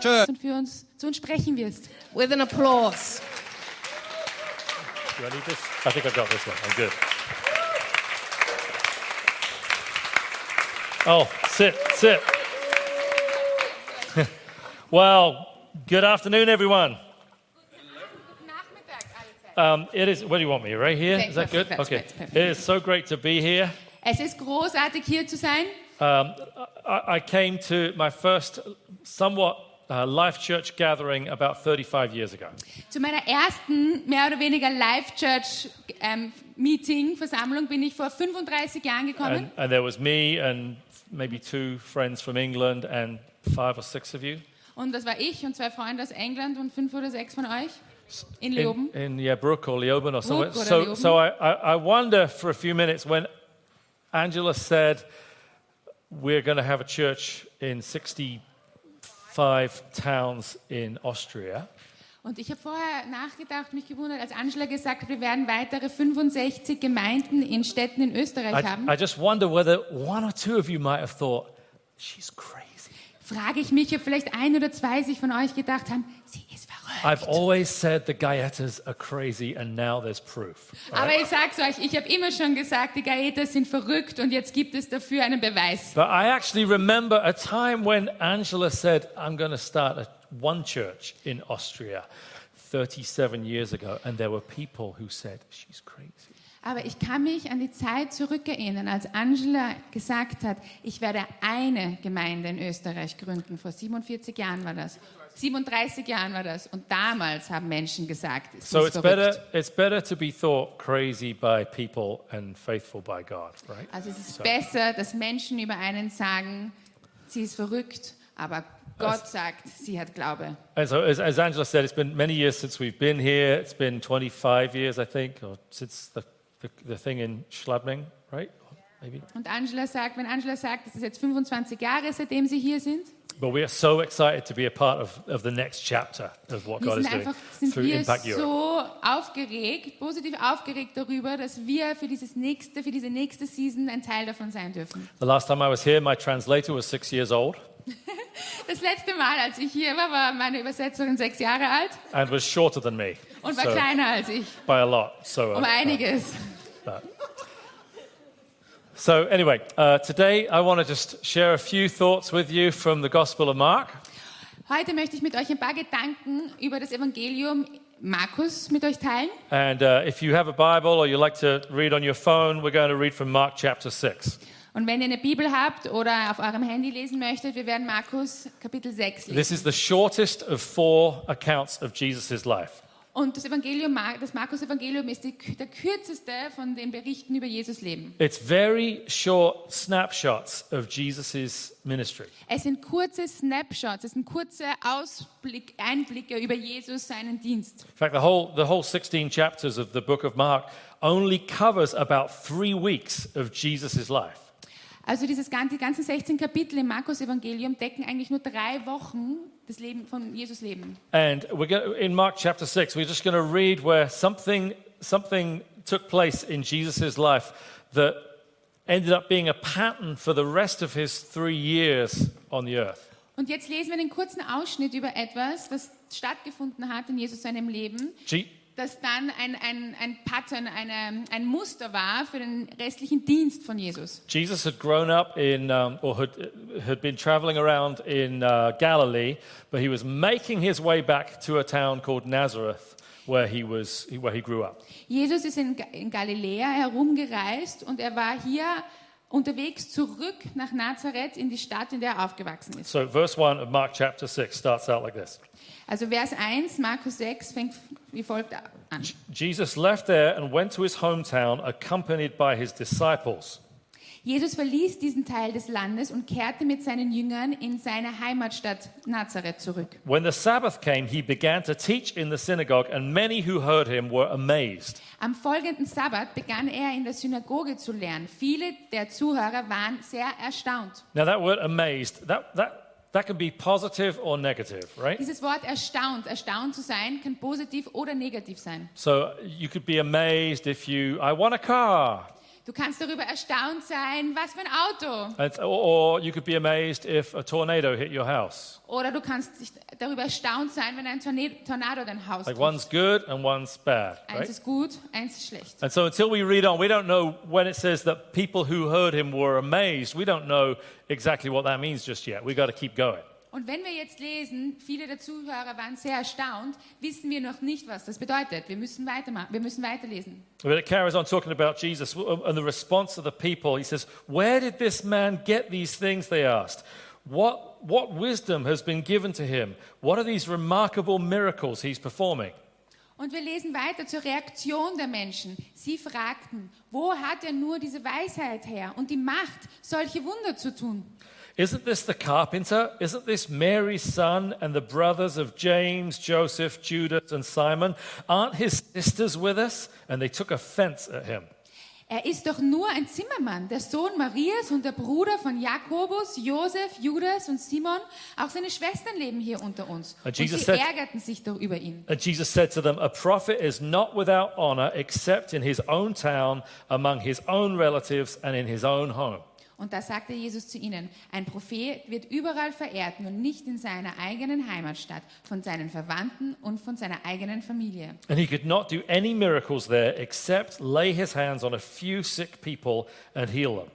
church. und für uns zu uns sprechen wirst. with an applause. Do I need this? I think I've got this one. I'm good. Oh, sit, sit. well, good afternoon, everyone. Um, it is. Where do you want me? Right here? Is that good? Perfect, Okay. perfect, perfect. It is so great to be here. Es ist großartig hier zu sein. Um, I, I came to my first somewhat uh, life church gathering about 35 years ago. Zu meiner ersten mehr oder weniger Live-Church ähm, Meeting, Versammlung bin ich vor 35 Jahren gekommen. And, and there was me and maybe two friends from England and five or six of you. Und das war ich und zwei Freunde aus England und fünf oder sechs von euch in in, Leoben. in yeah, Brook or Leoben or somewhere. Or So, Leoben. so I, I, I wonder for a few minutes when Angela said we're going to have a church in 65 towns in Austria. Und ich habe vorher nachgedacht, mich gewundert, als Angela gesagt hat, wir werden weitere 65 Gemeinden in Städten in Österreich I, haben. I just wonder whether one or two of you might have thought, she's crazy. Frage ich mich, ob vielleicht ein oder zwei sich von euch gedacht haben, sie ist verrückt. I've always said the Gaetas are crazy, and now there's proof. Aber ich sag's euch, ich habe immer schon gesagt, die Gaetas sind verrückt und jetzt gibt es dafür einen Beweis. But I actually remember a time when Angela said, I'm going to start a, one church in Austria 37 years ago, and there were people who said, She's crazy. Aber ich kann mich an die Zeit zurückerinnern, als Angela gesagt hat, ich werde eine Gemeinde in Österreich gründen. Vor 47 Jahren war das. 37 Jahren war das. Und damals haben Menschen gesagt, es So ist it's verrückt. better, it's better to be thought crazy by people and faithful by God, right? Also es ist besser, dass Menschen über einen sagen, sie ist verrückt, aber Gott sagt, sie hat Glaube. And so, as, as Angela said, it's been many years since we've been here. It's been 25 years, I think, or since the, the, the thing in Schladming, right? Maybe. Und Angela sagt, wenn Angela sagt, es ist jetzt 25 Jahre, seitdem sie hier sind, But we are so excited to be a part of, of the next chapter of what wir God is sind doing einfach sind through wir Impact Europe. so aufgeregt, positiv aufgeregt darüber, dass wir für dieses nächste, für diese nächste Season ein Teil davon sein dürfen. The last time I was here, my translator was six years old Das letzte Mal, als ich hier war, war meine Übersetzerin sechs Jahre alt and was shorter than me. Und war so, kleiner als ich, by a lot. So, uh, um einiges. so anyway, uh, today I want to just share a few thoughts with you from the Gospel of Mark. Heute möchte ich mit euch ein paar Gedanken über das Evangelium Markus mit euch teilen. And uh, if you have a Bible or you like to read on your phone, we're going to read from Mark chapter 6. Und wenn ihr eine Bibel habt oder auf eurem Handy lesen möchtet, wir werden Markus Kapitel 6 lesen. This is the shortest of four accounts of Jesus' life. Und das Evangelium, das Markus-Evangelium ist die, der kürzeste von den Berichten über Jesus Leben. It's very short snapshots of Jesus' ministry. Es sind kurze Snapshots, es sind kurze Ausblick, Einblicke über Jesus, seinen Dienst. In fact, the whole, the whole 16 chapters of the book of Mark only covers about three weeks of Jesus' life. Also dieses, gan- die ganzen 16 Kapitel im Markus-Evangelium decken eigentlich nur drei Wochen des Leben, von Jesus Leben. And we're going in Mark chapter 6, we're just going to read where something, something took place in Jesus' life that ended up being a pattern for the rest of his three years on the earth. Und jetzt lesen wir einen kurzen Ausschnitt über etwas, das stattgefunden hat in Jesus seinem Leben, Je- das dann ein, ein, ein Pattern, eine, ein Muster war für den restlichen Dienst von Jesus. Jesus had grown up in, um, or had, had been traveling around in uh, Galilee, but he was making his way back to a town called Nazareth, where he, was, where he grew up. Jesus ist in, in Galiläa herumgereist und er war hier unterwegs zurück nach Nazareth in die Stadt, in der er aufgewachsen ist. So, verse 1 of Mark chapter 6 starts out like this Also Vers 1, Markus 6, fängt wie folgt an. Jesus left there and went to his hometown, accompanied by his disciples. Jesus verließ diesen Teil des Landes und kehrte mit seinen Jüngern in seine Heimatstadt Nazareth zurück. When the Sabbath came, he began to teach in the synagogue, and many who heard him were amazed. Am folgenden Sabbat begann er in der Synagoge zu lernen. Viele der Zuhörer waren sehr erstaunt. Now, that word amazed, that, that, that can be positive or negative, right? Dieses Wort erstaunt, erstaunt zu sein, kann positiv oder negativ sein. So, you could be amazed if you, I want a car. Du kannst darüber erstaunt sein, was für ein Auto. Or, or you could be amazed if a tornado hit your house. Oder du kannst dich darüber erstaunt sein, wenn ein Tornado, Tornado dein Haus Like trifft. one's good and one's bad, Eins right? ist gut, eins ist schlecht. And so until we read on, we don't know when it says that people who heard him were amazed. We don't know exactly what that means just yet. We've got to keep going. Und wenn wir jetzt lesen, viele der Zuhörer waren sehr erstaunt, wissen wir noch nicht, was das bedeutet. Wir müssen weitermachen, wir müssen weiterlesen. But it carries on talking about Jesus and the response of the people. He says, Where did this man get these things? They asked. What, what wisdom has been given to him? What are these remarkable miracles he's performing? Und wir lesen weiter zur Reaktion der Menschen. Sie fragten, wo hat er nur diese Weisheit her und die Macht, solche Wunder zu tun? Isn't this the carpenter? Isn't this Mary's son and the brothers of James, Joseph, Judas, and Simon? Aren't his sisters with us? And they took offense at him. Er ist doch nur ein Zimmermann, der Sohn Marias und der Bruder von Jakobus, Josef, Judas und Simon. Auch seine Schwestern leben hier unter uns. Und sie said- ärgerten sich doch über ihn. And Jesus said to them, A prophet is not without honor except in his own town, among his own relatives, and in his own home. Und da sagte Jesus zu ihnen, ein Prophet wird überall verehrt, nur nicht in seiner eigenen Heimatstadt, von seinen Verwandten und von seiner eigenen Familie. And he could not do any miracles there except lay his hands on a few sick people and heal them.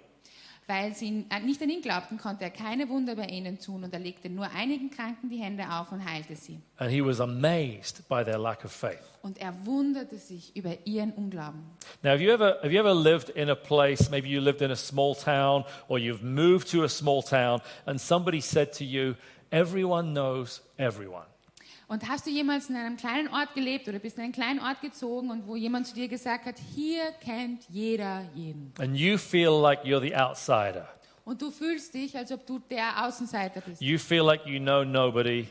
Weil sie äh, nicht an ihn glaubten, konnte er keine Wunder bei ihnen tun und er legte nur einigen Kranken die Hände auf und heilte sie. And he was amazed by their lack of faith. Und er wunderte sich über ihren Unglauben. Now, have you ever, have you ever lived in a place, maybe you lived in a small town or you've moved to a small town, and somebody said to you, Everyone knows everyone? Und hast du jemals in einem kleinen Ort gelebt oder bist in einen kleinen Ort gezogen und wo jemand zu dir gesagt hat, hier kennt jeder jeden. And you feel like you're the outsider. Und du fühlst dich, als ob du der Außenseiter bist. You feel like you know nobody.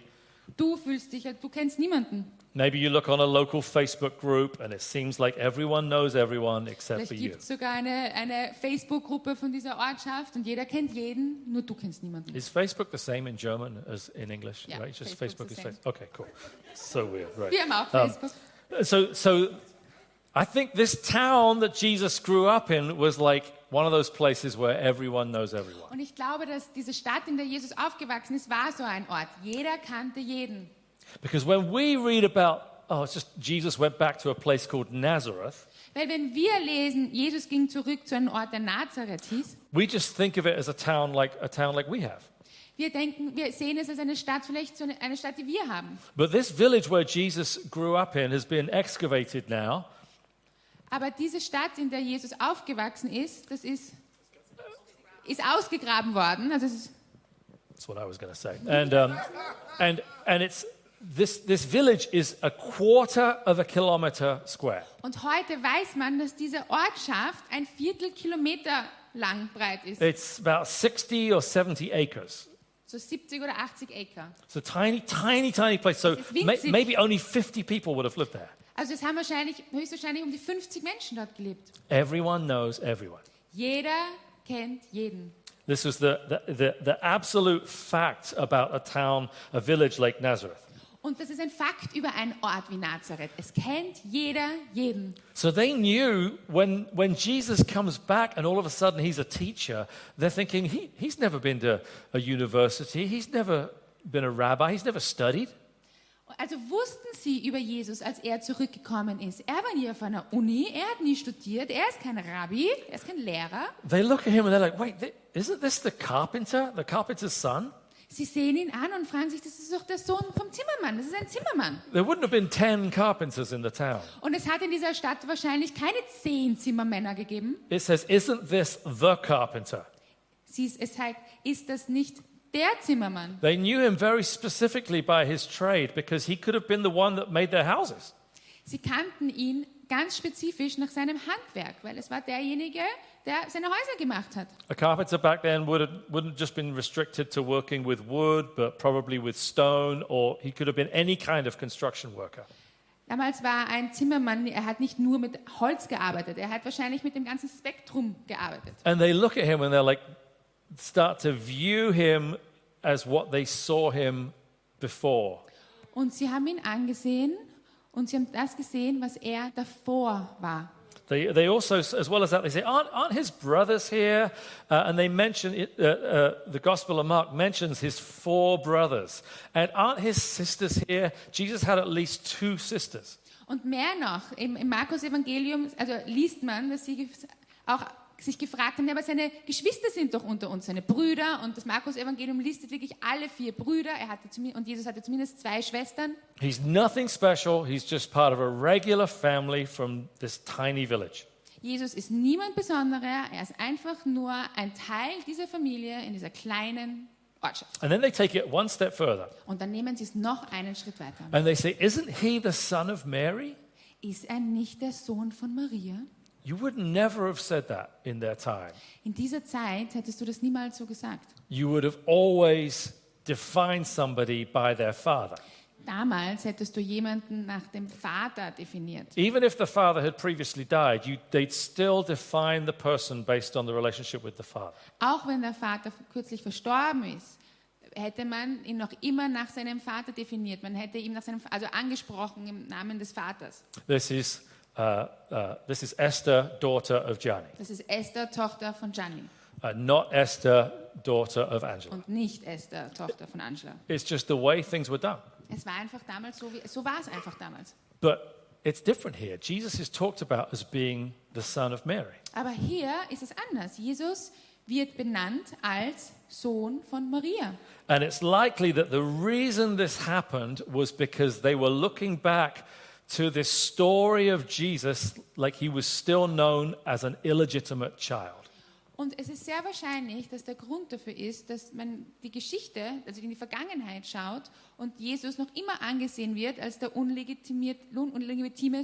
Du fühlst dich, als du kennst niemanden. Maybe you look on a local Facebook group and it seems like everyone knows everyone except Vielleicht for you. gibt es sogar eine, eine Facebook-Gruppe von dieser Ortschaft und jeder kennt jeden, nur du kennst niemanden. Is Facebook the same in German as in English? Yeah, right? Just Facebook's Facebook the is same. Facebook. Okay, cool. So weird, right? Wir haben auch Um, Facebook. So, so I think this town that Jesus grew up in was like one of those places where everyone knows everyone. Und ich glaube, dass diese Stadt, in der Jesus aufgewachsen ist, war so ein Ort. Jeder kannte jeden. Because when we read about, oh, it's just Jesus went back to a place called Nazareth, Weil wenn wir lesen, Jesus ging zurück zu einem Ort, der Nazareth hieß, we just think of it as a town like a town like we have. wir denken, wir sehen es als eine Stadt, vielleicht so eine, Stadt, die wir haben. But this village where Jesus grew up in has been excavated now, Aber diese Stadt, in der Jesus aufgewachsen ist, das ist, ist ausgegraben worden. Also es ist, That's what I was going to say. And, um, and, and it's, this, this village is a quarter of a kilometer square. und heute weiß man, dass diese Ortschaft ein Viertelkilometer lang breit ist. It's about 60 or 70 acres. So 70 oder 80 Acre. A tiny, tiny, tiny place. So maybe only 50 people would have lived there. Also es haben wahrscheinlich, höchstwahrscheinlich um die 50 Menschen dort gelebt. Everyone knows everyone. Jeder kennt jeden. This was the, the, the, the absolute fact about a town, a village like Nazareth. Und das ist ein Fakt über einen Ort wie Nazareth. Es kennt jeder jeden. So they knew when, when Jesus comes back and all of a sudden he's a teacher, they're thinking, he, he's never been to a university, he's never been a rabbi, he's never studied. Also wussten sie über Jesus, als er zurückgekommen ist. Er war nie auf einer Uni, er hat nie studiert, er ist kein Rabbi, er ist kein Lehrer. They look at him and they're like, wait, isn't this the carpenter, the carpenter's son? Sie sehen ihn an und fragen sich, das ist doch der Sohn vom Zimmermann, das ist ein Zimmermann. There wouldn't have been 10 carpenters in the town. Und es hat in dieser Stadt wahrscheinlich keine zehn Zimmermänner gegeben. It says, isn't this the carpenter? Sie, es heißt, ist das nicht der Zimmermann? They knew him very specifically by his trade because he could have been the one that made their houses. Sie kannten ihn ganz spezifisch nach seinem Handwerk, weil es war derjenige, der seine Häuser gemacht hat. A carpenter back then would have, wouldn't just been restricted to working with wood, but probably with stone, or he could have been any kind of construction worker. Damals war ein Zimmermann, er hat nicht nur mit Holz gearbeitet, er hat wahrscheinlich mit dem ganzen Spektrum gearbeitet. And they look at him and they're like, start to view him as what they saw him before. Und sie haben ihn angesehen und sie haben das gesehen, was er davor war. They, they also, as well as that, they say, aren't, aren't his brothers here? Uh, and they mention, it, uh, uh, the Gospel of Mark mentions his four brothers. And aren't his sisters here? Jesus had at least two sisters. Und mehr noch, im, im Markus-Evangelium, also liest man, dass sie auch sich gefragt haben, ja, aber seine Geschwister sind doch unter uns, seine Brüder. Und das Markus-Evangelium listet wirklich alle vier Brüder. Er hatte und Jesus hatte zumindest zwei Schwestern. He's nothing special. He's just part of a regular family from this tiny village. Jesus ist niemand Besonderer, er ist einfach nur ein Teil dieser Familie in dieser kleinen Ortschaft. And then they take it one step further. Und dann nehmen sie es noch einen Schritt weiter. And they say, Isn't he the son of Mary? Ist er nicht der Sohn von Maria? You would never have said that in their time. In dieser Zeit hättest du das niemals so gesagt. You would have always defined somebody by their father. Damals hättest du jemanden nach dem Vater definiert. Even if the father had previously died, you, they'd still define the person based on the relationship with the father. Auch wenn der Vater kürzlich verstorben ist, hätte man ihn noch immer nach seinem Vater definiert. Man hätte ihn nach seinem, also angesprochen im Namen des Vaters. This is, uh, uh, this is Esther, daughter of Gianni, Das ist Esther, Tochter von Gianni uh, not Esther, daughter of Angela. und nicht Esther, Tochter von Angela. It's just the way things were done. Es war einfach damals so, wie, so war es einfach damals. But it's different here. Jesus is talked about as being the son of Mary. Aber hier ist es anders. Jesus wird benannt als Sohn von Maria. And it's likely that the reason this happened was because they were looking back to this story of Jesus like he was still known as an illegitimate child. Und es ist sehr wahrscheinlich, dass der Grund dafür ist, dass man die Geschichte, also in die Vergangenheit schaut und Jesus noch immer angesehen wird als der unlegitime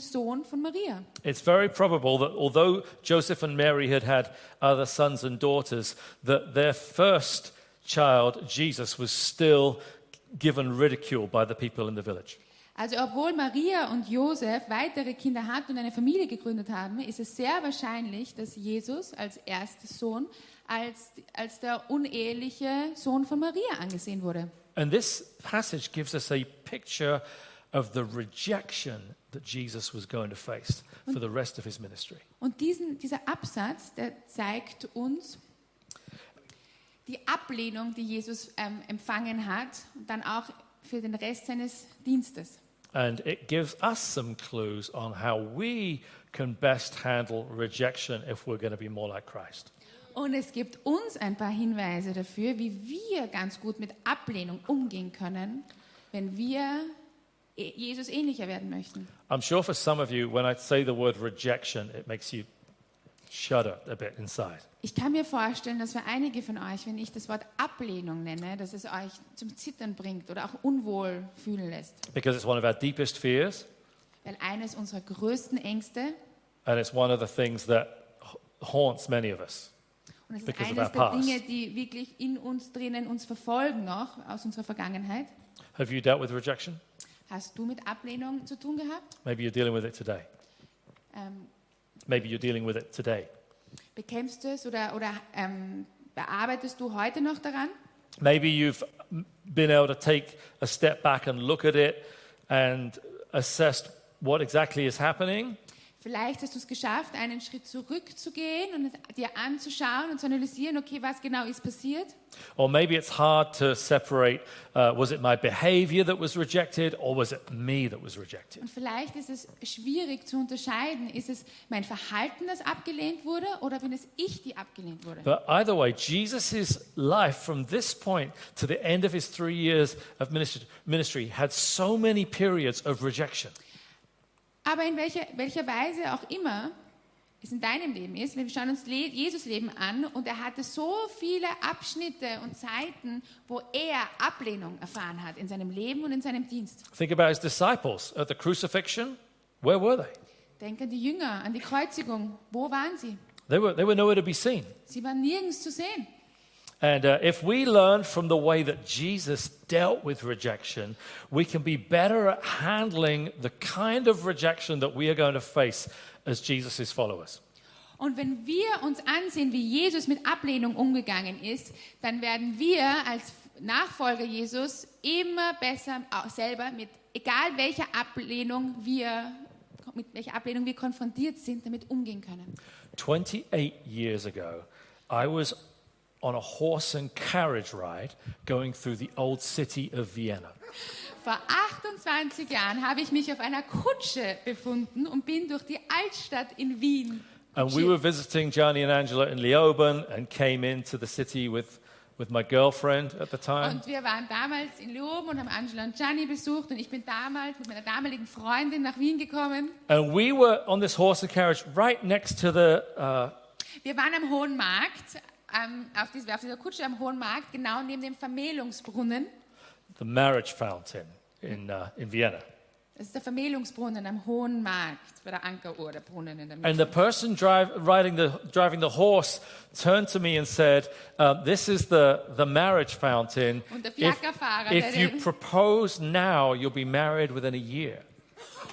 Sohn von Maria. It's very probable that although Joseph and Mary had had other sons and daughters, that their first child, Jesus, was still given ridicule by the people in the village. Also obwohl Maria und Josef weitere Kinder hatten und eine Familie gegründet haben, ist es sehr wahrscheinlich, dass Jesus als erster Sohn als, als der uneheliche Sohn von Maria angesehen wurde. And this passage gives us a picture of the rejection that Jesus was going to face for the rest of his ministry. Und diesen, dieser Absatz, der zeigt uns die Ablehnung, die Jesus ähm, empfangen hat, und dann auch für den Rest seines Dienstes. And it gives us some clues on how we can best handle rejection if we're going to be more like Christ. Und es gibt uns ein paar Hinweise dafür, wie wir ganz gut mit Ablehnung umgehen können, wenn wir eh- Jesus ähnlicher werden möchten. I'm sure for some of you, when I say the word rejection, it makes you shudder a bit inside. Ich kann mir vorstellen, dass für einige von euch, wenn ich das Wort Ablehnung nenne, dass es euch zum Zittern bringt oder auch unwohl fühlen lässt. Because it's one of our deepest fears, Weil eines unserer größten Ängste and it's one of the things that ha- haunts many of us. Und es ist eines der. Dinge, die wirklich in uns drinnen uns verfolgen noch aus unserer Vergangenheit. Have you dealt with rejection? Hast du mit Ablehnung zu tun gehabt? Maybe you're dealing with it today. Ähm, Maybe you're dealing with it today. bekämpfst du es oder, oder ähm, bearbeitest du heute noch daran? Maybe you've been able to take a step back and look at it and assess what exactly is happening. Vielleicht hast du es geschafft, einen Schritt zurückzugehen und dir anzuschauen und zu analysieren, okay, was genau ist passiert? Or maybe it's hard to separate uh, was it my behavior that was rejected or was it me that was rejected? Und vielleicht ist es schwierig zu unterscheiden, ist es mein Verhalten, das abgelehnt wurde oder bin es ich, die abgelehnt wurde? But either way, Jesus' life from this point to the end of his three years of ministry had so many periods of rejection. Aber in welcher, welcher Weise auch immer es in deinem Leben ist, wir schauen uns Le Jesus Leben an und er hatte so viele Abschnitte und Zeiten, wo er Ablehnung erfahren hat in seinem Leben und in seinem Dienst. Think about his disciples at the crucifixion. Where were they? Denk an die Jünger, an die Kreuzigung. Wo waren sie? They were, they were nowhere to be seen. Sie waren nirgends zu sehen. And uh, if we learn from the way that Jesus dealt with rejection, we can be better at handling the kind of rejection that we are going to face as Jesus' followers. Und wenn wir uns ansehen, wie Jesus mit Ablehnung umgegangen ist, dann werden wir als Nachfolger Jesus immer besser selber mit, egal welcher Ablehnung wir mit welcher Ablehnung wir konfrontiert sind, damit umgehen können. 28 years ago, I was on a horse and carriage ride going through the old city of Vienna. Vor 28 Jahren habe ich mich auf einer Kutsche befunden und bin durch die Altstadt in Wien. And we were visiting Gianni and Angela in Leoben and came into the city with, with my girlfriend at the time. Und wir waren damals in Leoben und haben Angela und Gianni besucht und ich bin damals mit meiner damaligen Freundin nach Wien gekommen. And we were on this horse and carriage right next to the, uh, Wir waren am Hohen Markt, auf, dieser, auf dieser Kutsche am Hohen Markt, genau neben dem Vermählungsbrunnen. the marriage fountain in, uh, in Vienna. Das ist der Vermählungsbrunnen am Hohen Markt, bei der Ankeruhr, der Brunnen in der And the person drive, riding the, driving the horse turned to me and said, um, This is the, the marriage fountain. Und der If, Fiakerfahrer, if you propose now, you'll be married within a year.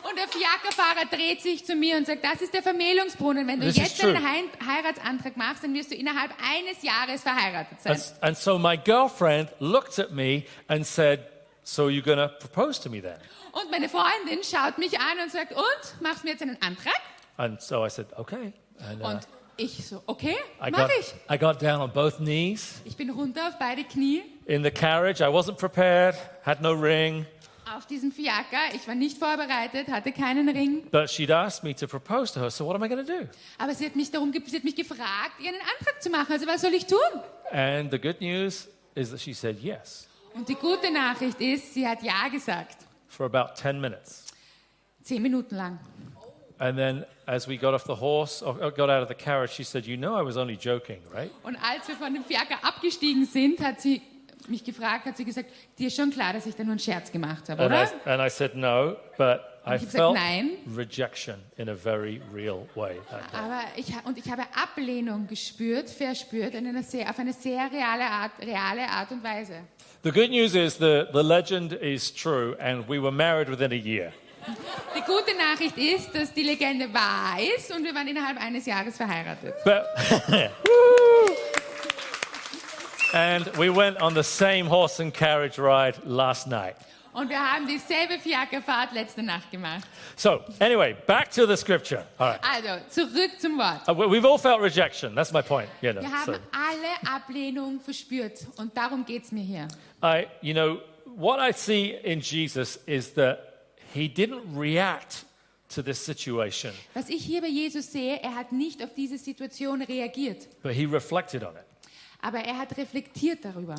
Und der Fiakerfahrer dreht sich zu mir und sagt, das ist der Vermählungsbrunnen. Wenn du This jetzt einen. Hei- Heiratsantrag machst, dann wirst du innerhalb eines Jahres verheiratet sein. And, and so my girlfriend looked at me and said, So you're to propose to me then? Und meine Freundin schaut mich an und sagt, und, machst du mir jetzt einen Antrag? And so I said, Okay. And uh, Und ich so, okay, I, mach got, ich. I got down on both knees Ich bin runter auf beide Knie in the carriage. I wasn't prepared, had no ring. Auf diesem Fiaker. Ich war nicht vorbereitet, hatte keinen Ring. But she'd asked me to propose to her, so what am I going to do? Aber sie hat mich darum, ge- sie hat mich gefragt, ihr einen Antrag zu machen. Also was soll ich tun? And the good news is that she said yes Und die gute Nachricht ist, sie hat ja gesagt. for about 10 minutes. Zehn Minuten lang. And then as we got off the horse, or or got out of the carriage, she said, You know, I was only joking, right? Und als wir von dem Fiaker abgestiegen sind, hat sie mich gefragt, hat sie gesagt, dir ist schon klar, dass ich da nur einen Scherz gemacht habe, And oder? I, and I said, No, but I ich gesagt, felt nein. rejection in a very real way. Aber ich, und ich habe Ablehnung gespürt, verspürt, in einer sehr, auf eine sehr reale Art, reale Art und Weise. The good news is the, the legend is true, and we were married within a year. Die gute Nachricht ist, dass die Legende wahr ist und wir waren innerhalb eines Jahres verheiratet. But and we went on the same horse and carriage ride last night. Und wir haben dieselbe Fiakerfahrt letzte Nacht gemacht. So, anyway, back to the scripture. All right. Also, zurück zum Wort. Uh, we- We've all felt rejection. That's my point. You know, Wir haben so alle Ablehnung verspürt und darum geht es mir hier. I, you know, what I see in Jesus is that he didn't react to this situation, Was ich hier bei Jesus sehe, er hat nicht auf diese Situation reagiert, but he reflected on it. Aber er hat reflektiert darüber.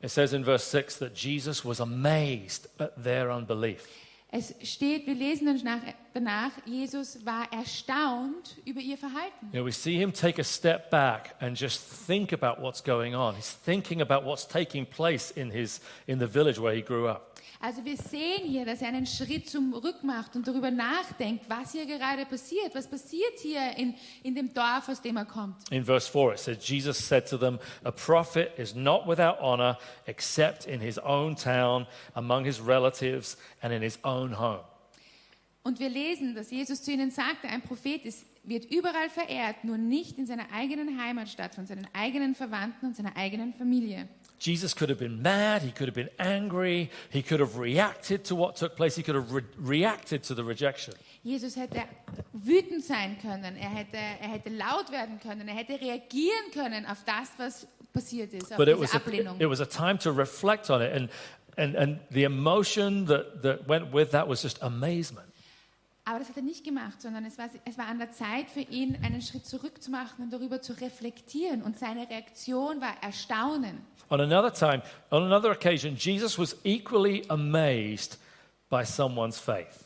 It says in verse 6 that Jesus was amazed at their unbelief. Es steht, wir lesen dann nach, danach, Jesus war erstaunt über ihr Verhalten. You know, we see him take a step back and just think about what's going on. He's thinking about what's taking place in, his, in the village where he grew up. Also wir sehen hier, dass er einen Schritt zurück macht und darüber nachdenkt, was hier gerade passiert. Was passiert hier in, in dem Dorf, aus dem er kommt? In verse 4, it says, Jesus said to them, A prophet is not without honor except in his own town, among his relatives, and in his own home. Und wir lesen, dass Jesus zu ihnen sagte, ein Prophet ist, wird überall verehrt, nur nicht in seiner eigenen Heimatstadt, von seinen eigenen Verwandten und seiner eigenen Familie. Jesus could have been mad, he could have been angry, he could have reacted to what took place, he could have re- reacted to the rejection. Jesus hätte wütend sein können, er hätte, er hätte laut werden können, er hätte reagieren können auf das, was passiert ist, auf But it diese was, a, it was a time to reflect on it, and, and, and the emotion that, that went with that was just amazement. Aber das hat er nicht gemacht, sondern es war, es war an der Zeit für ihn, einen Schritt zurück zu machen und darüber zu reflektieren. Und seine Reaktion war Erstaunen. On another time, on another occasion, Jesus was equally amazed by someone's faith.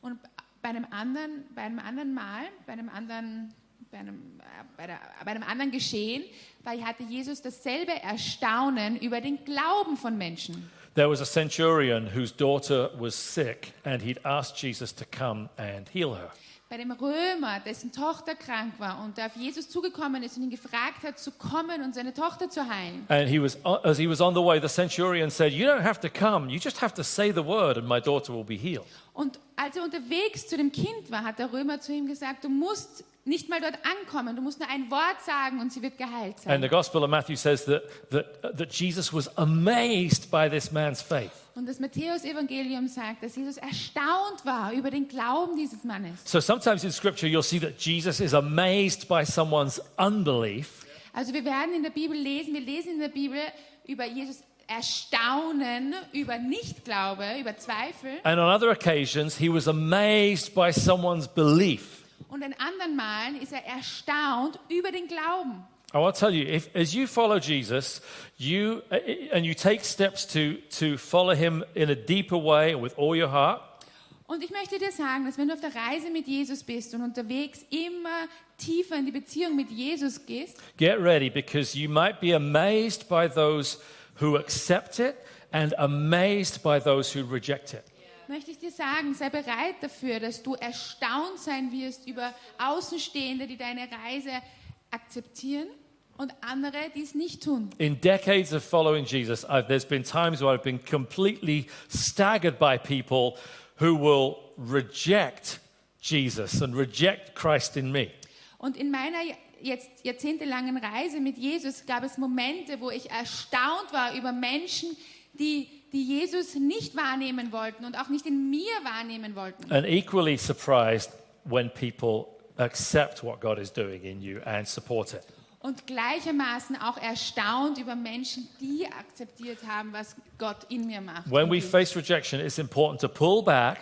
Und bei einem anderen, bei einem anderen Mal, bei einem anderen, bei einem, bei, der, bei einem anderen Geschehen, weil hatte Jesus dasselbe Erstaunen über den Glauben von Menschen. There was a centurion whose daughter was sick, and he'd asked Jesus to come and heal her. Bei dem Römer, dessen Tochter krank war und der auf Jesus zugekommen ist und ihn gefragt hat, zu kommen und seine Tochter zu heilen. And he was, as he was on the way, the centurion said, You don't have to come, you just have to say the word, and my daughter will be healed. Und als er unterwegs zu dem Kind war, hat der Römer zu ihm gesagt, du musst nicht mal dort ankommen, du musst nur ein Wort sagen und sie wird geheilt And the sein. Gospel of Matthew says that, that, that Jesus was amazed by this man's faith. Und das Matthäus-Evangelium sagt, dass Jesus erstaunt war über den Glauben dieses Mannes. So sometimes in scripture, you'll see that Jesus is amazed by someone's unbelief. Also wir werden in der Bibel lesen, wir lesen in der Bibel über Jesus Erstaunen, über Nichtglaube, über Zweifel. And on other occasions, he was amazed by someone's belief. Und an anderen Malen ist er erstaunt über den Glauben. I want to tell you, if, as you follow Jesus, you uh, and you take steps to, to follow him in a deeper way with all your heart, Und ich möchte dir sagen, dass wenn du auf der Reise mit Jesus bist und unterwegs immer tiefer in die Beziehung mit Jesus gehst, get ready because you might be amazed by those who accept it and amazed by those who reject it. möchte ich dir sagen, sei bereit dafür, dass du erstaunt sein wirst über Außenstehende, die deine Reise akzeptieren und andere, die es nicht tun. In decades of following Jesus, I've, there's been times where I've been completely staggered by people who will reject Jesus and reject Christ in me. Und in meiner jetzt jahrzehntelangen Reise mit Jesus gab es Momente, wo ich erstaunt war über Menschen, die, die Jesus nicht wahrnehmen wollten und auch nicht in mir wahrnehmen wollten. And equally surprised when people accept what God is doing in you and support it. Und gleichermaßen auch erstaunt über Menschen, die akzeptiert haben, was Gott in mir macht. When we face rejection, it's important to pull back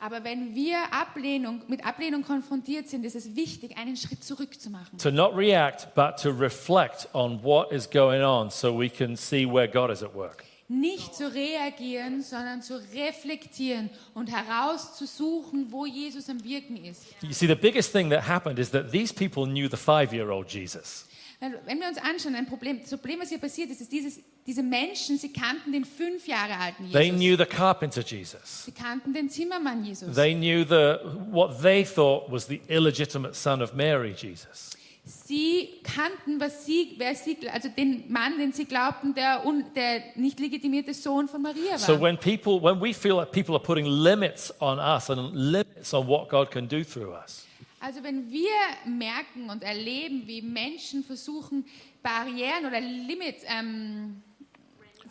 Aber wenn wir Ablehnung, mit Ablehnung konfrontiert sind, ist es wichtig, einen Schritt zurück zu machen. to not react, but to reflect on what is going on so we can see where God is at work. Nicht zu reagieren, sondern zu reflektieren und herauszusuchen, wo Jesus am Wirken ist. You see, the biggest thing that happened is that these people knew the five year old Jesus. Wenn wir uns anschauen, ein Problem, das Problem, was hier passiert ist, ist dieses, diese Menschen, sie kannten den fünf Jahre alten They Jesus. knew the carpenter Jesus. Sie kannten den Zimmermann Jesus. They knew the, what they thought was the illegitimate son of Mary Jesus. Sie kannten, was sie, wer sie, also den Mann, den sie glaubten, der, un, der nicht legitimierte Sohn von Maria war. So when people, when we feel like people are putting limits on us and limits on what God can do through us, Also wenn wir merken und erleben, wie Menschen versuchen, Barrieren oder Limits, ähm,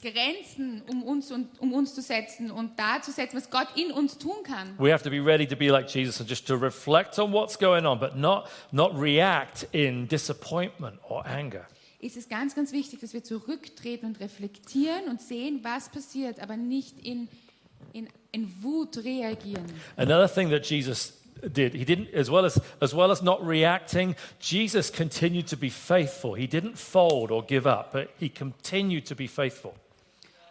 Grenzen um uns, und, um uns zu setzen und da zu setzen, was Gott in uns tun kann, we have to be ready to be like Jesus and just to reflect on what's going on, but not, not react in disappointment or anger. ist es ganz, ganz wichtig, dass wir zurücktreten und reflektieren und sehen, was passiert, aber nicht in, in, in Wut reagieren. Another thing that Jesus did, he didn't, as well as, as well as not reacting, Jesus continued to be faithful. He didn't fold or give up, but he continued to be faithful.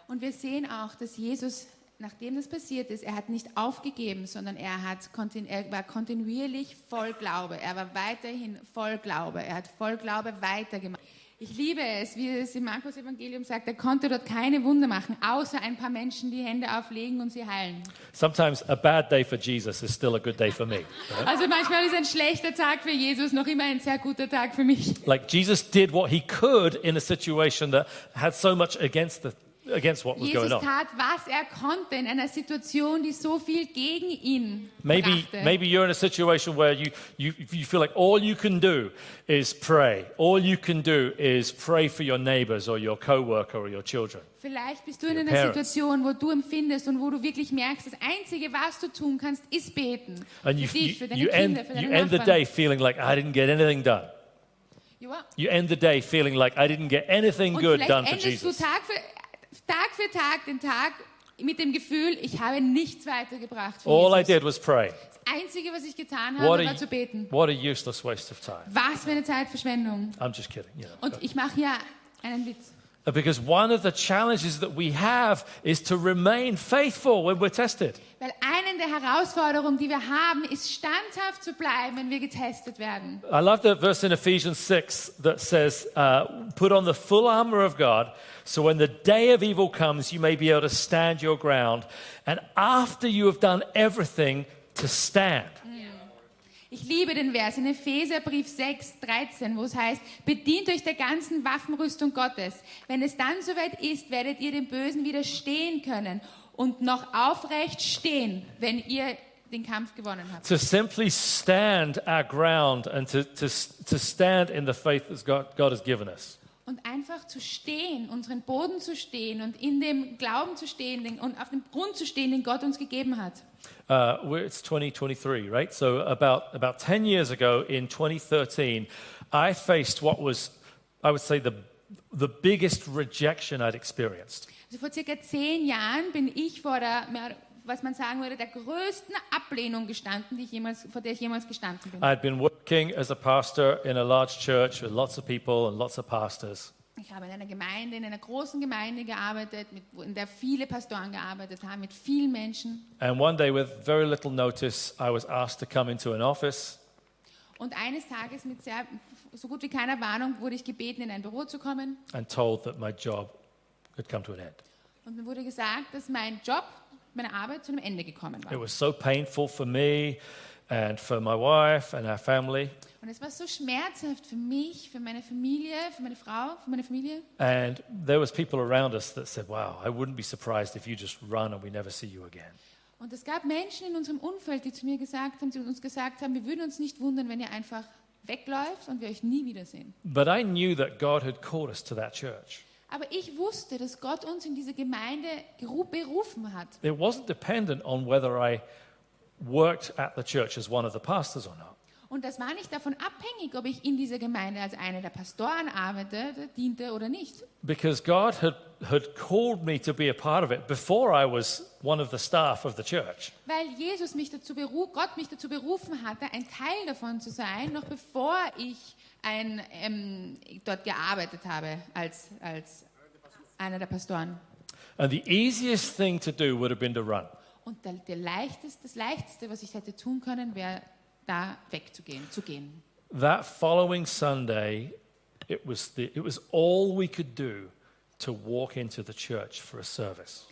Und wir sehen auch, dass Jesus, nachdem das passiert ist, er hat nicht aufgegeben, sondern er, hat, er war kontinuierlich voll Glaube. Er war weiterhin voll Glaube. Er hat voll Glaube weitergemacht. Ich liebe es, wie es im Markus-Evangelium sagt, er konnte dort keine Wunder machen, außer ein paar Menschen, die Hände auflegen und sie heilen. Sometimes a bad day for Jesus is still a good day for me. right? Also manchmal ist ein schlechter Tag für Jesus noch immer ein sehr guter Tag für mich. Like Jesus did what he could in a situation that had so much against, the, against what was Jesus going on. tat, was er konnte in einer Situation, die so viel gegen ihn Maybe, brachte. maybe you're in a situation where you, you, you feel like all you can do is pray. All you can do is pray for your neighbors or your coworker or your children. Vielleicht bist du in einer parents. Situation, wo du empfindest und wo du wirklich merkst, das Einzige, was du tun kannst, ist beten. And you, für dich, für deine you, Kinder, end, für deine you end the day feeling like I didn't get anything done. You end the day feeling like I didn't get anything Und good done for endest du Jesus. Tag für, Tag für Tag den Tag mit dem Gefühl, ich habe nichts weitergebracht für All I Jesus. did was pray. Das Einzige, was ich getan What habe, a, war zu beten. what a useless waste of time. Was für eine Zeitverschwendung. I'm just kidding. Know. Und ich mache hier einen Witz. Because one of the challenges that we have is to remain faithful when we're tested. Weil eine der Herausforderungen, die wir haben, ist standhaft zu bleiben, wenn wir getestet werden. I love the verse in Ephesians 6 that says, uh, Put on the full armor of God, so when the day of evil comes, you may be able to stand your ground. And after you have done everything, to stand. Ich liebe den Vers in Epheserbrief 6, 13, wo es heißt, bedient euch der ganzen Waffenrüstung Gottes. Wenn es dann soweit ist, werdet ihr dem Bösen widerstehen können und noch aufrecht stehen, wenn ihr den Kampf gewonnen habt. To simply stand our ground and to, to, to stand in the faith that God, God has given us. Und einfach zu stehen, unseren Boden zu stehen und in dem Glauben zu stehen und auf dem Grund zu stehen, den Gott uns gegeben hat. Uh, it's 2023, right? So about about 10 years ago, in 2013, I faced what was, I would say, the the biggest rejection I'd experienced. Also vor circa zehn Jahren bin ich vor der, mehr- was man sagen würde, der größten Ablehnung gestanden, die ich jemals, vor der ich jemals gestanden bin. I'd been working as a pastor in a large church with lots of people and lots of pastors. Ich habe in einer Gemeinde, in einer großen Gemeinde gearbeitet, mit, in der viele Pastoren gearbeitet haben, mit vielen Menschen. And one day, with very little notice, I was asked to come into an office Und eines Tages mit sehr, so gut wie keiner Warnung wurde ich gebeten, in ein Büro zu kommen. and told that my job had come to an end. Und mir wurde gesagt, dass mein Job, meine Arbeit zu einem Ende gekommen It war. was so painful for me and for my wife and our family. Und es war so schmerzhaft für mich, für meine Familie, für meine Frau, für meine Familie. And there was people around us that said, "Wow, I wouldn't be surprised if you just run and we never see you again." Und es gab Menschen in unserem Umfeld, die zu mir gesagt haben, die uns gesagt haben, wir würden uns nicht wundern, wenn ihr einfach wegläuft und wir euch nie wiedersehen. But I knew that God had called us to that church. Aber ich wusste, dass Gott uns in diese Gemeinde berufen hat. It wasn't dependent on whether I worked at the church as one of the pastors or not. Und das war nicht davon abhängig, ob ich in dieser Gemeinde als einer der Pastoren arbeitete, diente oder nicht. Because God had, had called me to be a part of it before I was one of the staff of the church. Weil Jesus mich dazu Gott mich dazu berufen hatte, ein Teil davon zu sein, noch bevor ich ein, ähm, dort gearbeitet habe als, als einer der Pastoren. And the easiest thing to do would have been to run. Und der, der leichteste, das Leichteste, was ich hätte tun können, wäre, da wegzugehen, zu gehen. That following Sunday, it was, the, it was all we could do to walk into the church for a service.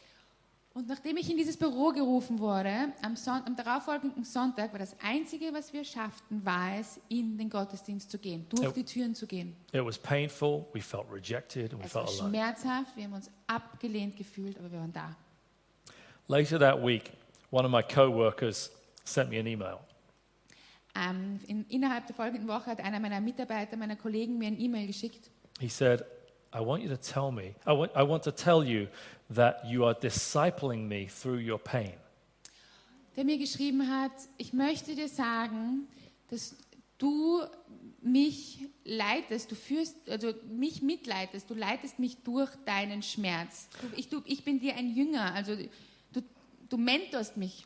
Und nachdem ich in dieses Büro gerufen wurde, am, Son am darauffolgenden Sonntag war das Einzige, was wir schafften, war es, in den Gottesdienst zu gehen, durch Ja. die Türen zu gehen. It was painful, we felt rejected, we Es war felt alone. schmerzhaft, wir haben uns abgelehnt gefühlt, aber wir waren da. Later that week, one of my co workers sent me an email. Ähm, in, innerhalb der folgenden Woche hat einer meiner Mitarbeiter, meiner Kollegen mir ein E-Mail geschickt. He said, I want you to tell me, I want, I want to tell you that you are discipling me through your pain. der mir geschrieben hat, ich möchte dir sagen, dass du mich leitest, du führst, also mich mitleitest, du leitest mich durch deinen Schmerz. Du, ich, du, ich bin dir ein Jünger, also du, du mentorst mich.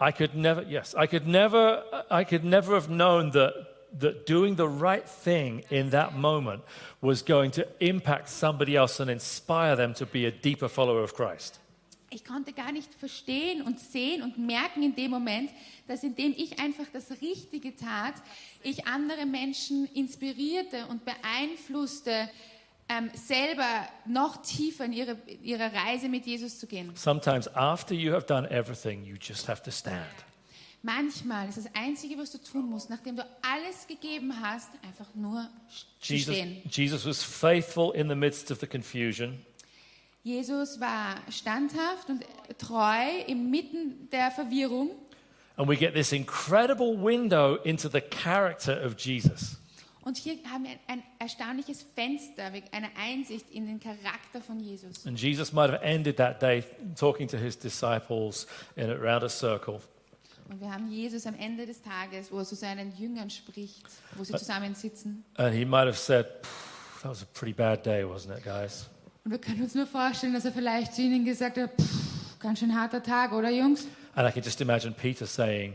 I could never, yes, I could never, I could never have known that, that doing the right thing in that moment was going to impact somebody else and inspire them to be a deeper follower of Christ. Ich konnte gar nicht verstehen und sehen und merken in dem Moment, dass indem ich einfach das Richtige tat, ich andere Menschen inspirierte und beeinflusste, ähm, selber noch tiefer in ihre, ihre Reise mit Jesus zu gehen. Sometimes after you have done everything, you just have to stand. Manchmal ist das Einzige, was du tun musst, nachdem du alles gegeben hast, einfach nur Jesus, stehen. Jesus was faithful in the midst of the confusion. Jesus war standhaft und treu inmitten der Verwirrung. And we get this incredible window into the character of Jesus. Und hier haben wir ein erstaunliches Fenster, eine Einsicht in den Charakter von Jesus. And Jesus might have ended that day talking to his disciples in around a circle. Und wir haben Jesus am Ende des Tages, wo er zu seinen Jüngern spricht, wo sie zusammensitzen. And he might have said, "Phew, That was a pretty bad day, wasn't it, guys? Und wir können uns nur vorstellen, dass er vielleicht zu ihnen gesagt hat, "Pff, ganz schön harter Tag, oder Jungs? And I can just imagine Peter saying,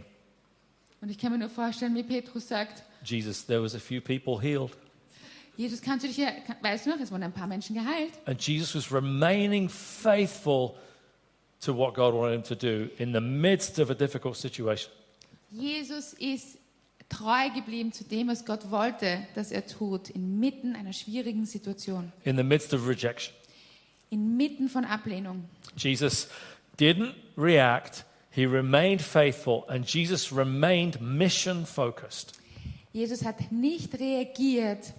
Und ich kann mir nur vorstellen, wie Petrus sagt, Jesus, there was a few people healed. Jesus, kannst du dich weißt du noch, es wurden ein paar Menschen geheilt. And Jesus was remaining faithful to what God wanted him to do in the midst of a difficult situation. Jesus ist treu geblieben zu dem, was Gott wollte, dass er tut, inmitten einer schwierigen Situation, In the midst of rejection. inmitten von Ablehnung. Jesus didn't react, he remained faithful, and Jesus remained mission focused. Jesus hat nicht reagiert,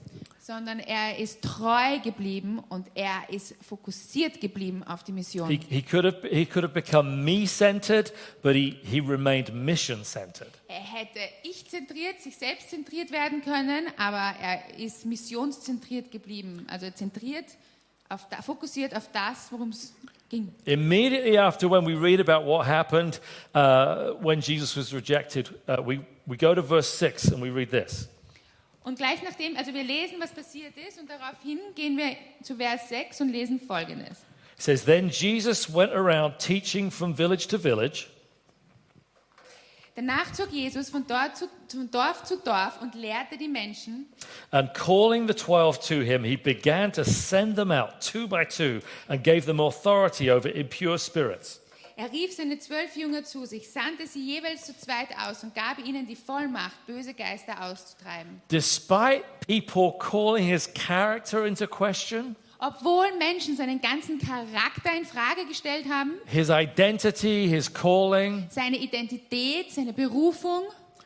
sondern er ist treu geblieben und er ist fokussiert geblieben auf die Mission. He, he, could have, he could have become me centered, but he, he remained mission centered. Er hätte ich-zentriert, sich selbst zentriert werden können, aber er ist missionszentriert geblieben, also zentriert, auf fokussiert auf das, worum es ging. Immediately after, when we read about what happened uh, when Jesus was rejected, uh, we, we go to verse 6 and we read this. Und gleich nachdem, also wir lesen, was passiert ist, und daraufhin gehen wir zu Vers 6 und lesen folgendes. It says, Then Jesus went around teaching from village to village, Danach zog Jesus von, zu, von Dorf zu Dorf und lehrte die Menschen. and calling the twelve to him, he began to send them out two by two and gave them authority over impure spirits. Er rief seine zwölf Jünger zu sich, sandte sie jeweils zu zweit aus und gab ihnen die Vollmacht, böse Geister auszutreiben. Despite people calling his character into question, Obwohl Menschen seinen ganzen Charakter in Frage gestellt haben, his identity, his calling, seine Identität, seine Berufung,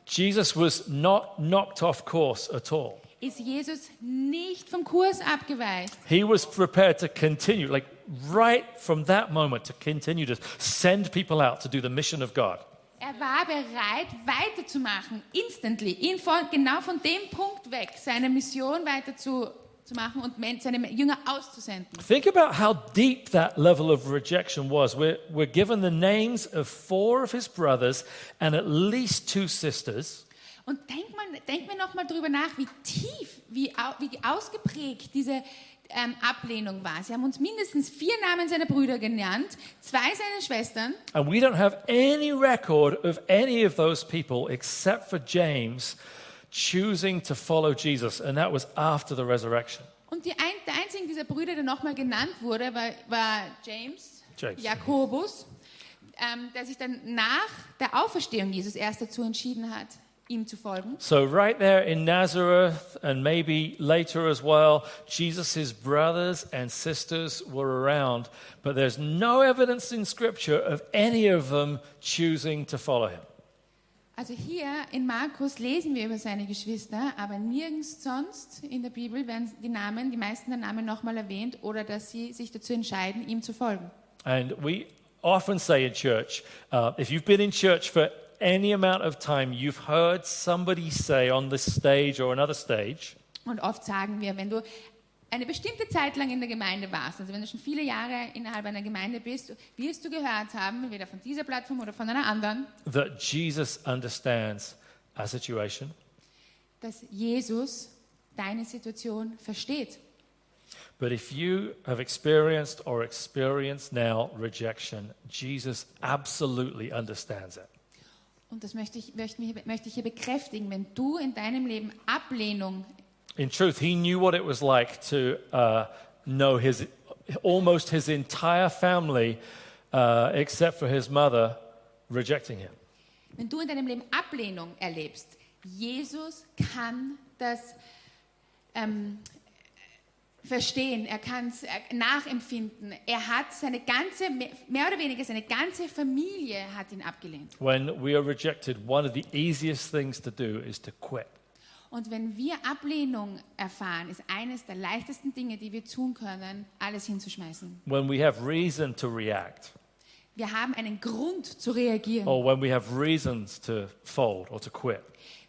Jesus was not knocked off course at all. ist Jesus nicht vom Kurs abgeweicht. He was prepared to continue, like right from that moment, to continue to send people out to do the mission of God. Er war bereit, weiterzumachen, instantly, ihn von, genau von dem Punkt weg, seine Mission weiter zu, zu machen und seine Jünger auszusenden. Think about how deep that level of rejection was. We're, we're given the names of four of his brothers and at least two sisters. Und denk, mal, denk mir noch mal drüber nach, wie tief, wie, wie ausgeprägt diese ähm, Ablehnung war. Sie haben uns mindestens vier Namen seiner Brüder genannt, zwei seiner Schwestern. And we don't have any record of any of those people except for James choosing to follow Jesus. And that was after the resurrection. Und die ein, der einzige dieser Brüder, der nochmal genannt wurde, war, war James, James. Jakobus, ähm, der sich dann nach der Auferstehung Jesus erst dazu entschieden hat, ihm zu folgen. So, right there in Nazareth, and maybe later as well, Jesus' brothers and sisters were around, but there's no evidence in Scripture of any of them choosing to follow him. Also hier in Markus lesen wir über seine Geschwister, aber nirgends sonst in der Bibel werden die Namen, die meisten der Namen nochmal erwähnt oder dass sie sich dazu entscheiden, ihm zu folgen. And we often say in church, uh, if you've been in church for any amount of time, you've heard somebody say on this stage or another stage, Und oft sagen wir, wenn du eine bestimmte Zeit lang in der Gemeinde warst, also wenn du schon viele Jahre innerhalb einer Gemeinde bist, wirst du gehört haben, entweder von dieser Plattform oder von einer anderen, that Jesus understands our situation. dass Jesus deine Situation versteht. But if you have experienced or experience now rejection, Jesus absolutely understands it. Und das möchte ich, möchte, mich- möchte ich hier bekräftigen. Wenn du in deinem Leben Ablehnung, In truth, he knew what it was like to uh, know his almost his entire family, uh, except for his mother, rejecting him. wenn du in deinem Leben Ablehnung erlebst, Jesus kann das ähm, verstehen, er kann es nachempfinden. Er hat seine ganze, mehr oder weniger seine ganze Familie hat ihn abgelehnt. When we are rejected, one of the easiest things to do is to quit. Und wenn wir Ablehnung erfahren, ist eines der leichtesten Dinge, die wir tun können, alles hinzuschmeißen. When we have reason to react, Wir haben einen Grund zu reagieren. or when we have reasons to fold or to quit.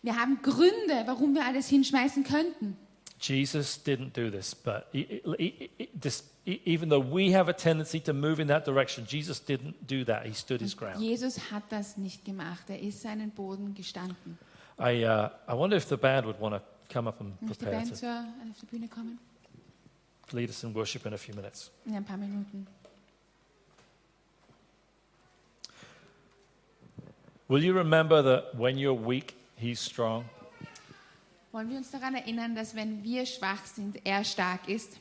Wir haben Gründe, warum wir alles hinschmeißen könnten. Jesus didn't do this, but he- he- he- this- even though we have a tendency to move in that direction, Jesus didn't do that. He stood his ground. Jesus hat das nicht gemacht. Er ist seinen Boden gestanden. I, uh, I wonder if the band would want to come up and Möchte prepare Band to zur, auf die Bühne kommen? lead us in worship in a few minutes. In ein paar Minuten. Will you remember that when you're weak, he's strong? Wollen wir uns daran erinnern, dass wenn wir schwach sind, er stark ist?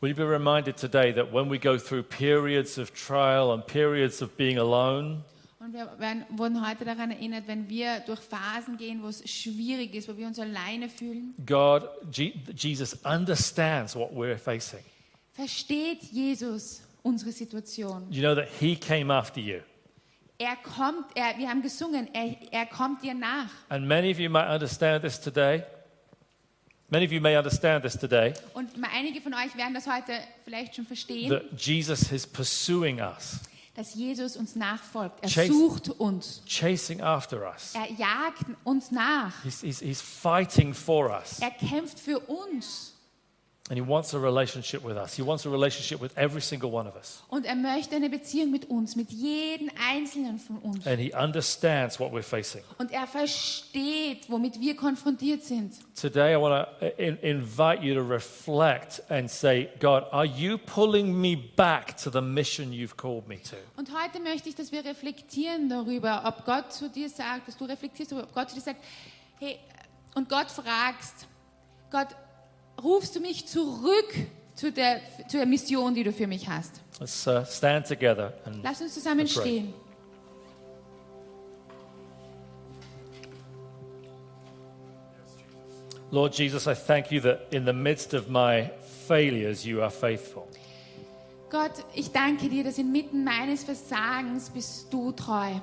Will you be reminded today that when we go through periods of trial and periods of being alone, Und wir werden, wurden heute daran erinnert, wenn wir durch Phasen gehen, wo es schwierig ist, wo wir uns alleine fühlen, God, Je- Jesus understands what we're facing. versteht Jesus unsere Situation. You know that he came after you. Er kommt, er, wir haben gesungen, er, er kommt dir nach. And many of you might understand this today Many of you may understand this today Und einige von euch werden das heute vielleicht schon verstehen, that Jesus is pursuing us, dass Jesus uns nachfolgt. Er Chase- sucht uns. chasing after us. Er jagt uns nach. He's, he's, he's fighting for us. Er kämpft für uns. Und er möchte eine Beziehung mit uns, mit jedem Einzelnen von uns. And he understands what we're facing. Und er versteht, womit wir konfrontiert sind. Today, I want to in, invite you to reflect and say, God, are you pulling me back to the mission you've called me to? Und heute möchte ich, dass wir reflektieren darüber, ob Gott zu dir sagt, dass du reflektierst, ob Gott zu dir sagt, hey, und Gott fragst, Gott, rufst du mich zurück zu der, zu der Mission, die du für mich hast? Let's uh, stand together and Lass uns zusammen Pray. stehen. Lord Jesus, I thank you that in the midst of my failures, you are faithful. Gott, ich danke dir, dass inmitten meines Versagens bist du treu.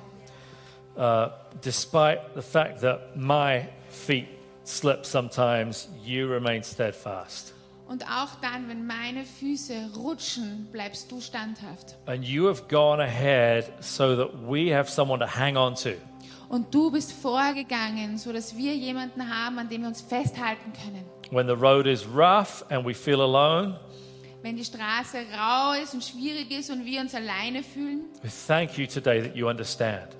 Uh, despite the fact that my feet slip sometimes, you remain steadfast. Und auch dann, wenn meine Füße rutschen, bleibst du standhaft. And you have gone ahead so that we have someone to hang on to. Und du bist vorgegangen, so dass wir jemanden haben, an dem wir uns festhalten können. When the road is rough and we feel alone, Wenn die Straße rau ist und schwierig ist und wir uns alleine fühlen, we thank you today that you understand.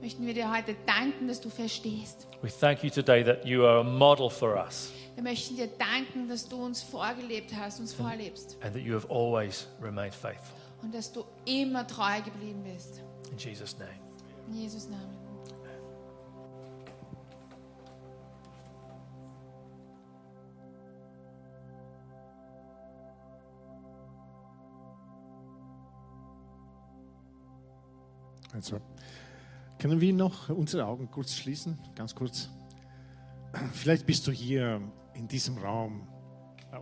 Möchten wir dir heute danken, dass du verstehst. We thank you today that you are a model for us Wir möchten dir danken, dass du uns vorgelebt hast, uns vorlebst and that you have always remained faithful. und dass du immer treu geblieben bist. In Jesus' name. In Jesus Namen. Also, können wir noch unsere Augen kurz schließen? Ganz kurz. Vielleicht bist du hier in diesem Raum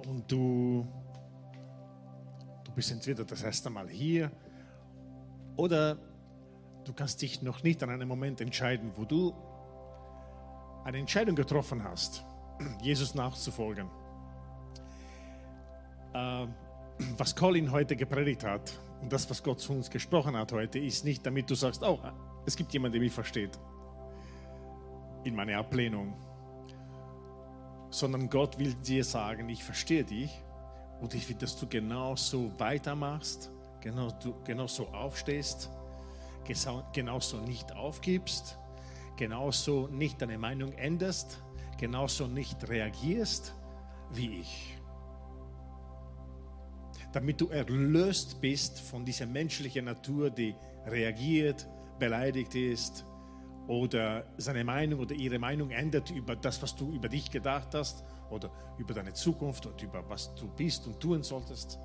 und du, du bist entweder das erste Mal hier oder du kannst dich noch nicht an einem Moment entscheiden, wo du eine Entscheidung getroffen hast, Jesus nachzufolgen. Äh, was Colin heute gepredigt hat und das, was Gott zu uns gesprochen hat heute, ist nicht, damit du sagst, oh, es gibt jemanden, der mich versteht. In meiner Ablehnung, sondern Gott will dir sagen, ich verstehe dich. Und ich will, dass du genauso weitermachst, genau, du, genauso aufstehst, gesa- genauso nicht aufgibst, genauso nicht deine Meinung änderst, genauso nicht reagierst wie ich. Damit du erlöst bist von dieser menschlichen Natur, die reagiert, beleidigt ist oder seine Meinung oder ihre Meinung ändert über das, was du über dich gedacht hast oder über deine Zukunft und über was du bist und tun solltest.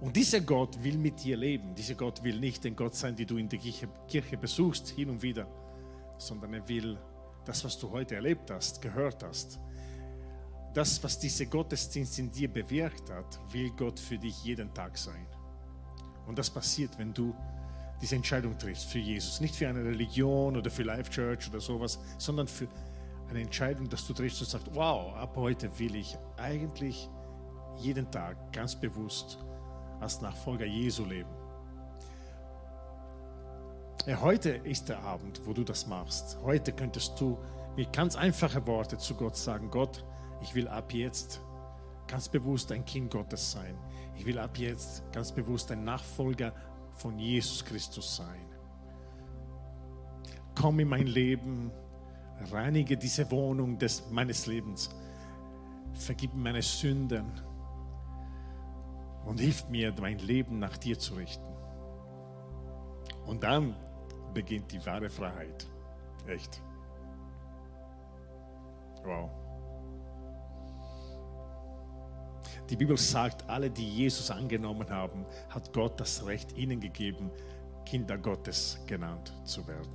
Und dieser Gott will mit dir leben. Dieser Gott will nicht den Gott sein, den du in der Kirche, besuchst, hin und wieder, sondern er will das, was du heute erlebt hast, gehört hast, das, was dieser Gottesdienst in dir bewirkt hat, will Gott für dich jeden Tag sein. Und das passiert, wenn du diese Entscheidung triffst für Jesus. Nicht für eine Religion oder für Life Church oder sowas, sondern für eine Entscheidung, dass du triffst und sagst, wow, ab heute will ich eigentlich jeden Tag ganz bewusst als Nachfolger Jesu leben. Ja, heute ist der Abend, wo du das machst. Heute könntest du mit ganz einfachen Worten zu Gott sagen, Gott, ich will ab jetzt ganz bewusst ein Kind Gottes sein. Ich will ab jetzt ganz bewusst ein Nachfolger von Jesus Christus sein. Komm in mein Leben, reinige diese Wohnung des, meines Lebens, vergib meine Sünden und hilf mir, mein Leben nach dir zu richten. Und dann beginnt die wahre Freiheit. Echt. Wow. Die Bibel sagt, alle, die Jesus angenommen haben, hat Gott das Recht ihnen gegeben, Kinder Gottes genannt zu werden.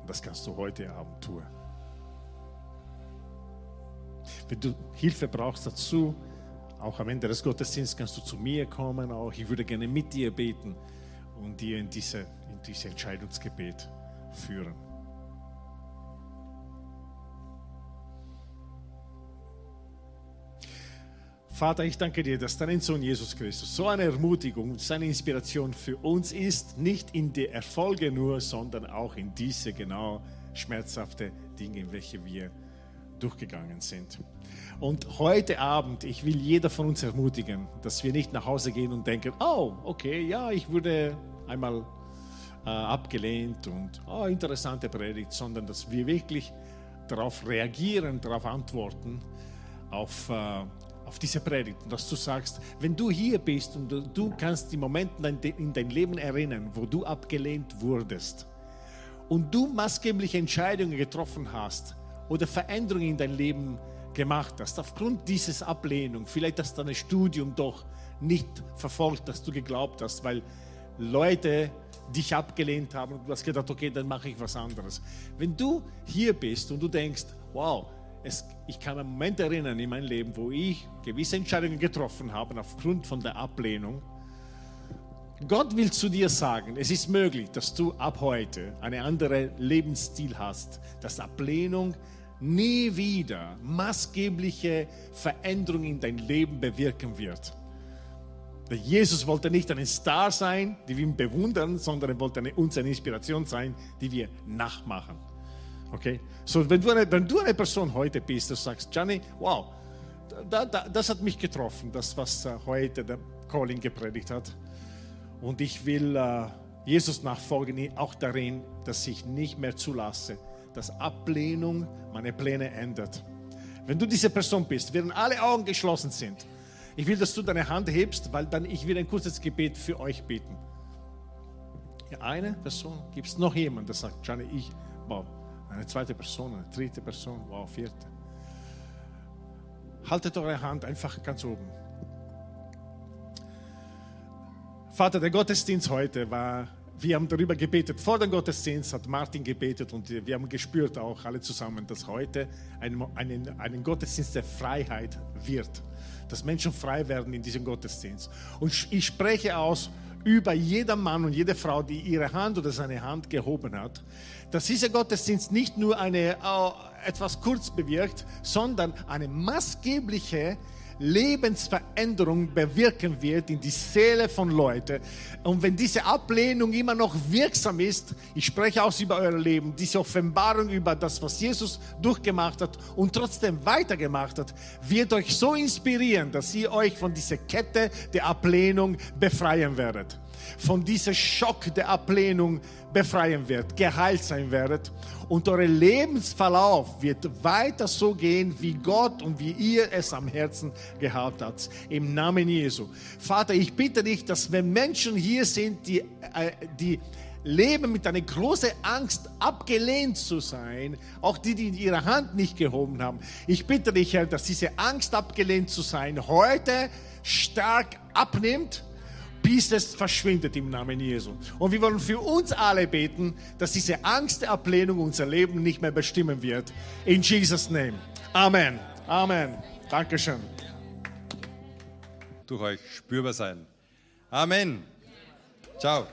Und das kannst du heute Abend tun. Wenn du Hilfe brauchst dazu, auch am Ende des Gottesdienstes kannst du zu mir kommen. Auch ich würde gerne mit dir beten und dir in diese, in diese Entscheidungsgebet führen. Vater, ich danke dir, dass dein Sohn Jesus Christus so eine Ermutigung, seine Inspiration für uns ist, nicht in die Erfolge nur, sondern auch in diese genau schmerzhafte Dinge, in welche wir durchgegangen sind. Und heute Abend, ich will jeder von uns ermutigen, dass wir nicht nach Hause gehen und denken, oh, okay, ja, ich wurde einmal äh, abgelehnt und oh, interessante Predigt, sondern dass wir wirklich darauf reagieren, darauf antworten, auf, äh, auf diese Predigt. Und dass du sagst, wenn du hier bist und du, kannst die Momente in dein Leben erinnern, wo du abgelehnt wurdest und du maßgebliche Entscheidungen getroffen hast oder Veränderungen in dein Leben gemacht hast, aufgrund dieses Ablehnung, vielleicht hast du dein Studium doch nicht verfolgt, dass du geglaubt hast, weil Leute dich abgelehnt haben und du hast gedacht, okay, dann mache ich was anderes. Wenn du hier bist und du denkst, wow, es, ich kann einen Moment erinnern in meinem Leben, wo ich gewisse Entscheidungen getroffen habe aufgrund von der Ablehnung. Gott will zu dir sagen, es ist möglich, dass du ab heute einen anderen Lebensstil hast, dass Ablehnung nie wieder maßgebliche Veränderungen in dein Leben bewirken wird. Jesus wollte nicht ein Star sein, die wir bewundern, sondern er wollte uns eine Inspiration sein, die wir nachmachen. Okay? So, wenn du eine, wenn du eine Person heute bist, du sagst, Gianni, wow, da, da, das hat mich getroffen, das, was uh, heute der Colin gepredigt hat. Und ich will uh, Jesus nachfolgen, auch darin, dass ich nicht mehr zulasse, dass Ablehnung meine Pläne ändert. Wenn du diese Person bist, während alle Augen geschlossen sind, ich will, dass du deine Hand hebst, weil dann ich will ein kurzes Gebet für euch beten. Ja, eine Person, gibt es noch jemand, der sagt, Gianni, ich, wow, eine zweite Person, eine dritte Person, wow, vierte. Haltet eure Hand einfach ganz oben. Vater, der Gottesdienst heute war wir haben darüber gebetet. Vor dem Gottesdienst hat Martin gebetet und wir haben gespürt auch alle zusammen, dass heute ein, ein, ein Gottesdienst der Freiheit wird. Dass Menschen frei werden in diesem Gottesdienst. Und ich spreche aus über jeder Mann und jede Frau, die ihre Hand oder seine Hand gehoben hat, dass dieser Gottesdienst nicht nur eine, äh, etwas kurz bewirkt, sondern eine maßgebliche Lebensveränderung bewirken wird in die Seele von Leuten. Und wenn diese Ablehnung immer noch wirksam ist, ich spreche aus über euer Leben, diese Offenbarung über das, was Jesus durchgemacht hat und trotzdem weitergemacht hat, wird euch so inspirieren, dass ihr euch von dieser Kette der Ablehnung befreien werdet von diesem Schock der Ablehnung befreien wird, geheilt sein werdet und euer Lebensverlauf wird weiter so gehen, wie Gott und wie ihr es am Herzen gehabt habt. Im Namen Jesu. Vater, ich bitte dich, dass wenn Menschen hier sind, die, äh, die leben mit einer großen Angst, abgelehnt zu sein, auch die, die ihre Hand nicht gehoben haben. Ich bitte dich, Herr, dass diese Angst, abgelehnt zu sein, heute stark abnimmt bis es verschwindet im Namen Jesu. Und wir wollen für uns alle beten, dass diese Angst der Ablehnung unser Leben nicht mehr bestimmen wird. In Jesus' name. Amen. Amen. Dankeschön. Durch euch spürbar sein. Amen. Ciao.